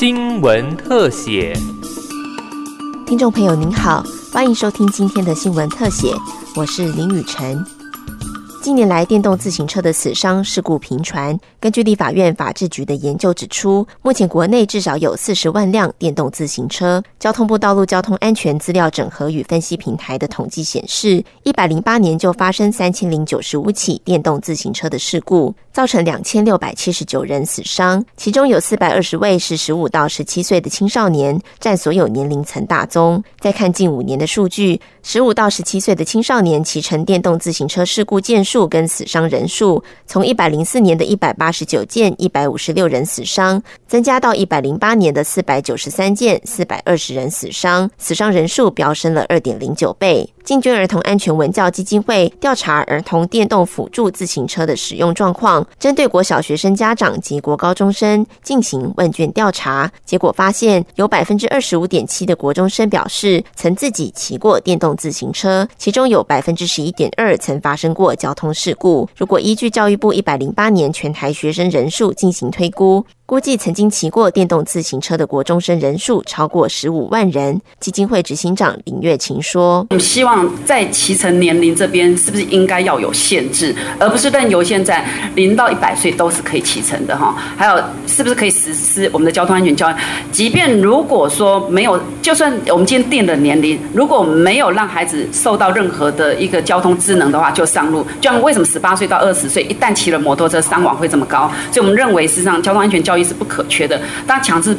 新闻特写。听众朋友您好，欢迎收听今天的新闻特写，我是林雨晨。近年来，电动自行车的死伤事故频传。根据立法院法制局的研究指出，目前国内至少有四十万辆电动自行车。交通部道路交通安全资料整合与分析平台的统计显示，一百零八年就发生三千零九十五起电动自行车的事故，造成两千六百七十九人死伤，其中有四百二十位是十五到十七岁的青少年，占所有年龄层大宗。再看近五年的数据，十五到十七岁的青少年骑乘电动自行车事故件数跟死伤人数，从一百零四年的一百八十九件，一百五十六人死伤，增加到一百零八年的四百九十三件，四百二十人死伤，死伤人数飙升了二点零九倍。进军儿童安全文教基金会调查儿童电动辅助自行车的使用状况，针对国小学生家长及国高中生进行问卷调查，结果发现有百分之二十五点七的国中生表示曾自己骑过电动自行车，其中有百分之十一点二曾发生过交通事故。如果依据教育部一百零八年全台学生人数进行推估。估计曾经骑过电动自行车的国中生人数超过十五万人。基金会执行长林月琴说：“我们希望在骑乘年龄这边，是不是应该要有限制，而不是任由现在零到一百岁都是可以骑乘的哈？还有，是不是可以实施我们的交通安全教育？即便如果说没有，就算我们今天定的年龄，如果没有让孩子受到任何的一个交通智能的话，就上路。就像为什么十八岁到二十岁，一旦骑了摩托车，伤亡会这么高？所以我们认为，事实上交通安全教育。是不可缺的。当强制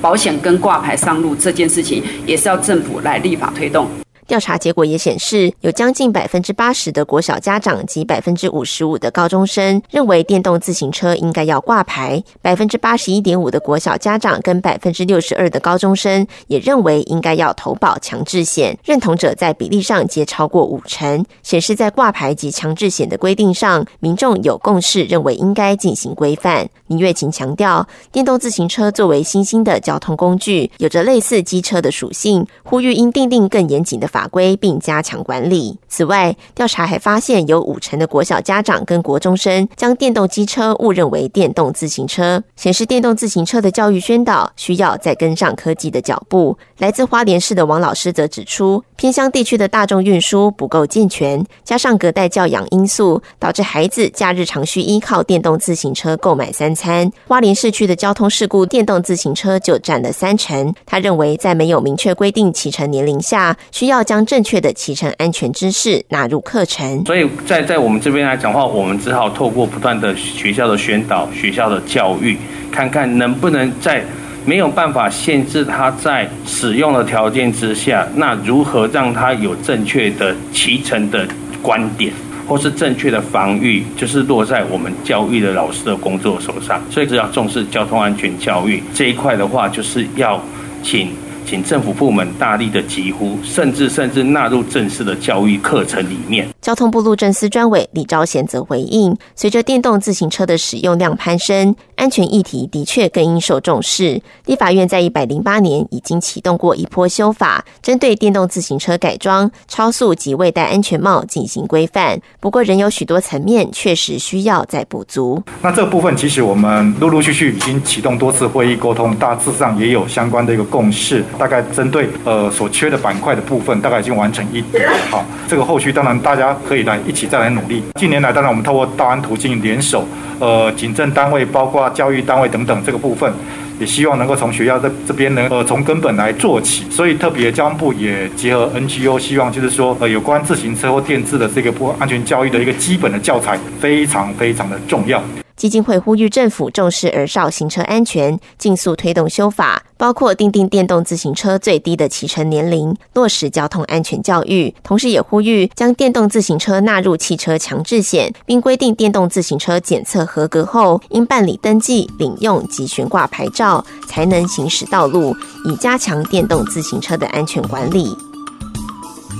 保险跟挂牌上路这件事情，也是要政府来立法推动。调查结果也显示，有将近百分之八十的国小家长及百分之五十五的高中生认为电动自行车应该要挂牌；百分之八十一点五的国小家长跟百分之六十二的高中生也认为应该要投保强制险。认同者在比例上皆超过五成，显示在挂牌及强制险的规定上，民众有共识，认为应该进行规范。倪月琴强调，电动自行车作为新兴的交通工具，有着类似机车的属性，呼吁应订定更严谨的。法规并加强管理。此外，调查还发现有五成的国小家长跟国中生将电动机车误认为电动自行车，显示电动自行车的教育宣导需要再跟上科技的脚步。来自花莲市的王老师则指出，偏乡地区的大众运输不够健全，加上隔代教养因素，导致孩子假日常需依靠电动自行车购买三餐。花莲市区的交通事故，电动自行车就占了三成。他认为，在没有明确规定骑乘年龄下，需要将正确的骑乘安全知识纳入课程，所以在在我们这边来讲话，我们只好透过不断的学校的宣导、学校的教育，看看能不能在没有办法限制他在使用的条件之下，那如何让他有正确的骑乘的观点，或是正确的防御，就是落在我们教育的老师的工作手上。所以只要重视交通安全教育这一块的话，就是要请。请政府部门大力的疾呼，甚至甚至纳入正式的教育课程里面。交通部路政司专委李昭贤则回应：，随着电动自行车的使用量攀升，安全议题的确更应受重视。立法院在一百零八年已经启动过一波修法，针对电动自行车改装、超速及未戴安全帽进行规范。不过，仍有许多层面确实需要再补足。那这部分，其实我们陆陆续续已经启动多次会议沟通，大致上也有相关的一个共识。大概针对呃所缺的板块的部分，大概已经完成一点。好，这个后续当然大家。可以来一起再来努力。近年来，当然我们透过道安途径联手，呃，警政单位、包括教育单位等等这个部分，也希望能够从学校这这边能，呃，从根本来做起。所以，特别交通部也结合 NGO，希望就是说，呃，有关自行车或电自的这个不安全教育的一个基本的教材，非常非常的重要。基金会呼吁政府重视儿少行车安全，尽速推动修法，包括订定电动自行车最低的骑乘年龄，落实交通安全教育。同时，也呼吁将电动自行车纳入汽车强制险，并规定电动自行车检测合格后，应办理登记、领用及悬挂牌照，才能行驶道路，以加强电动自行车的安全管理。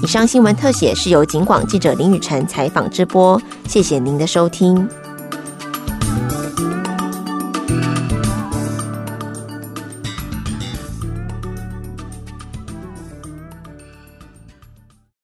以上新闻特写是由警广记者林雨辰采访直播，谢谢您的收听。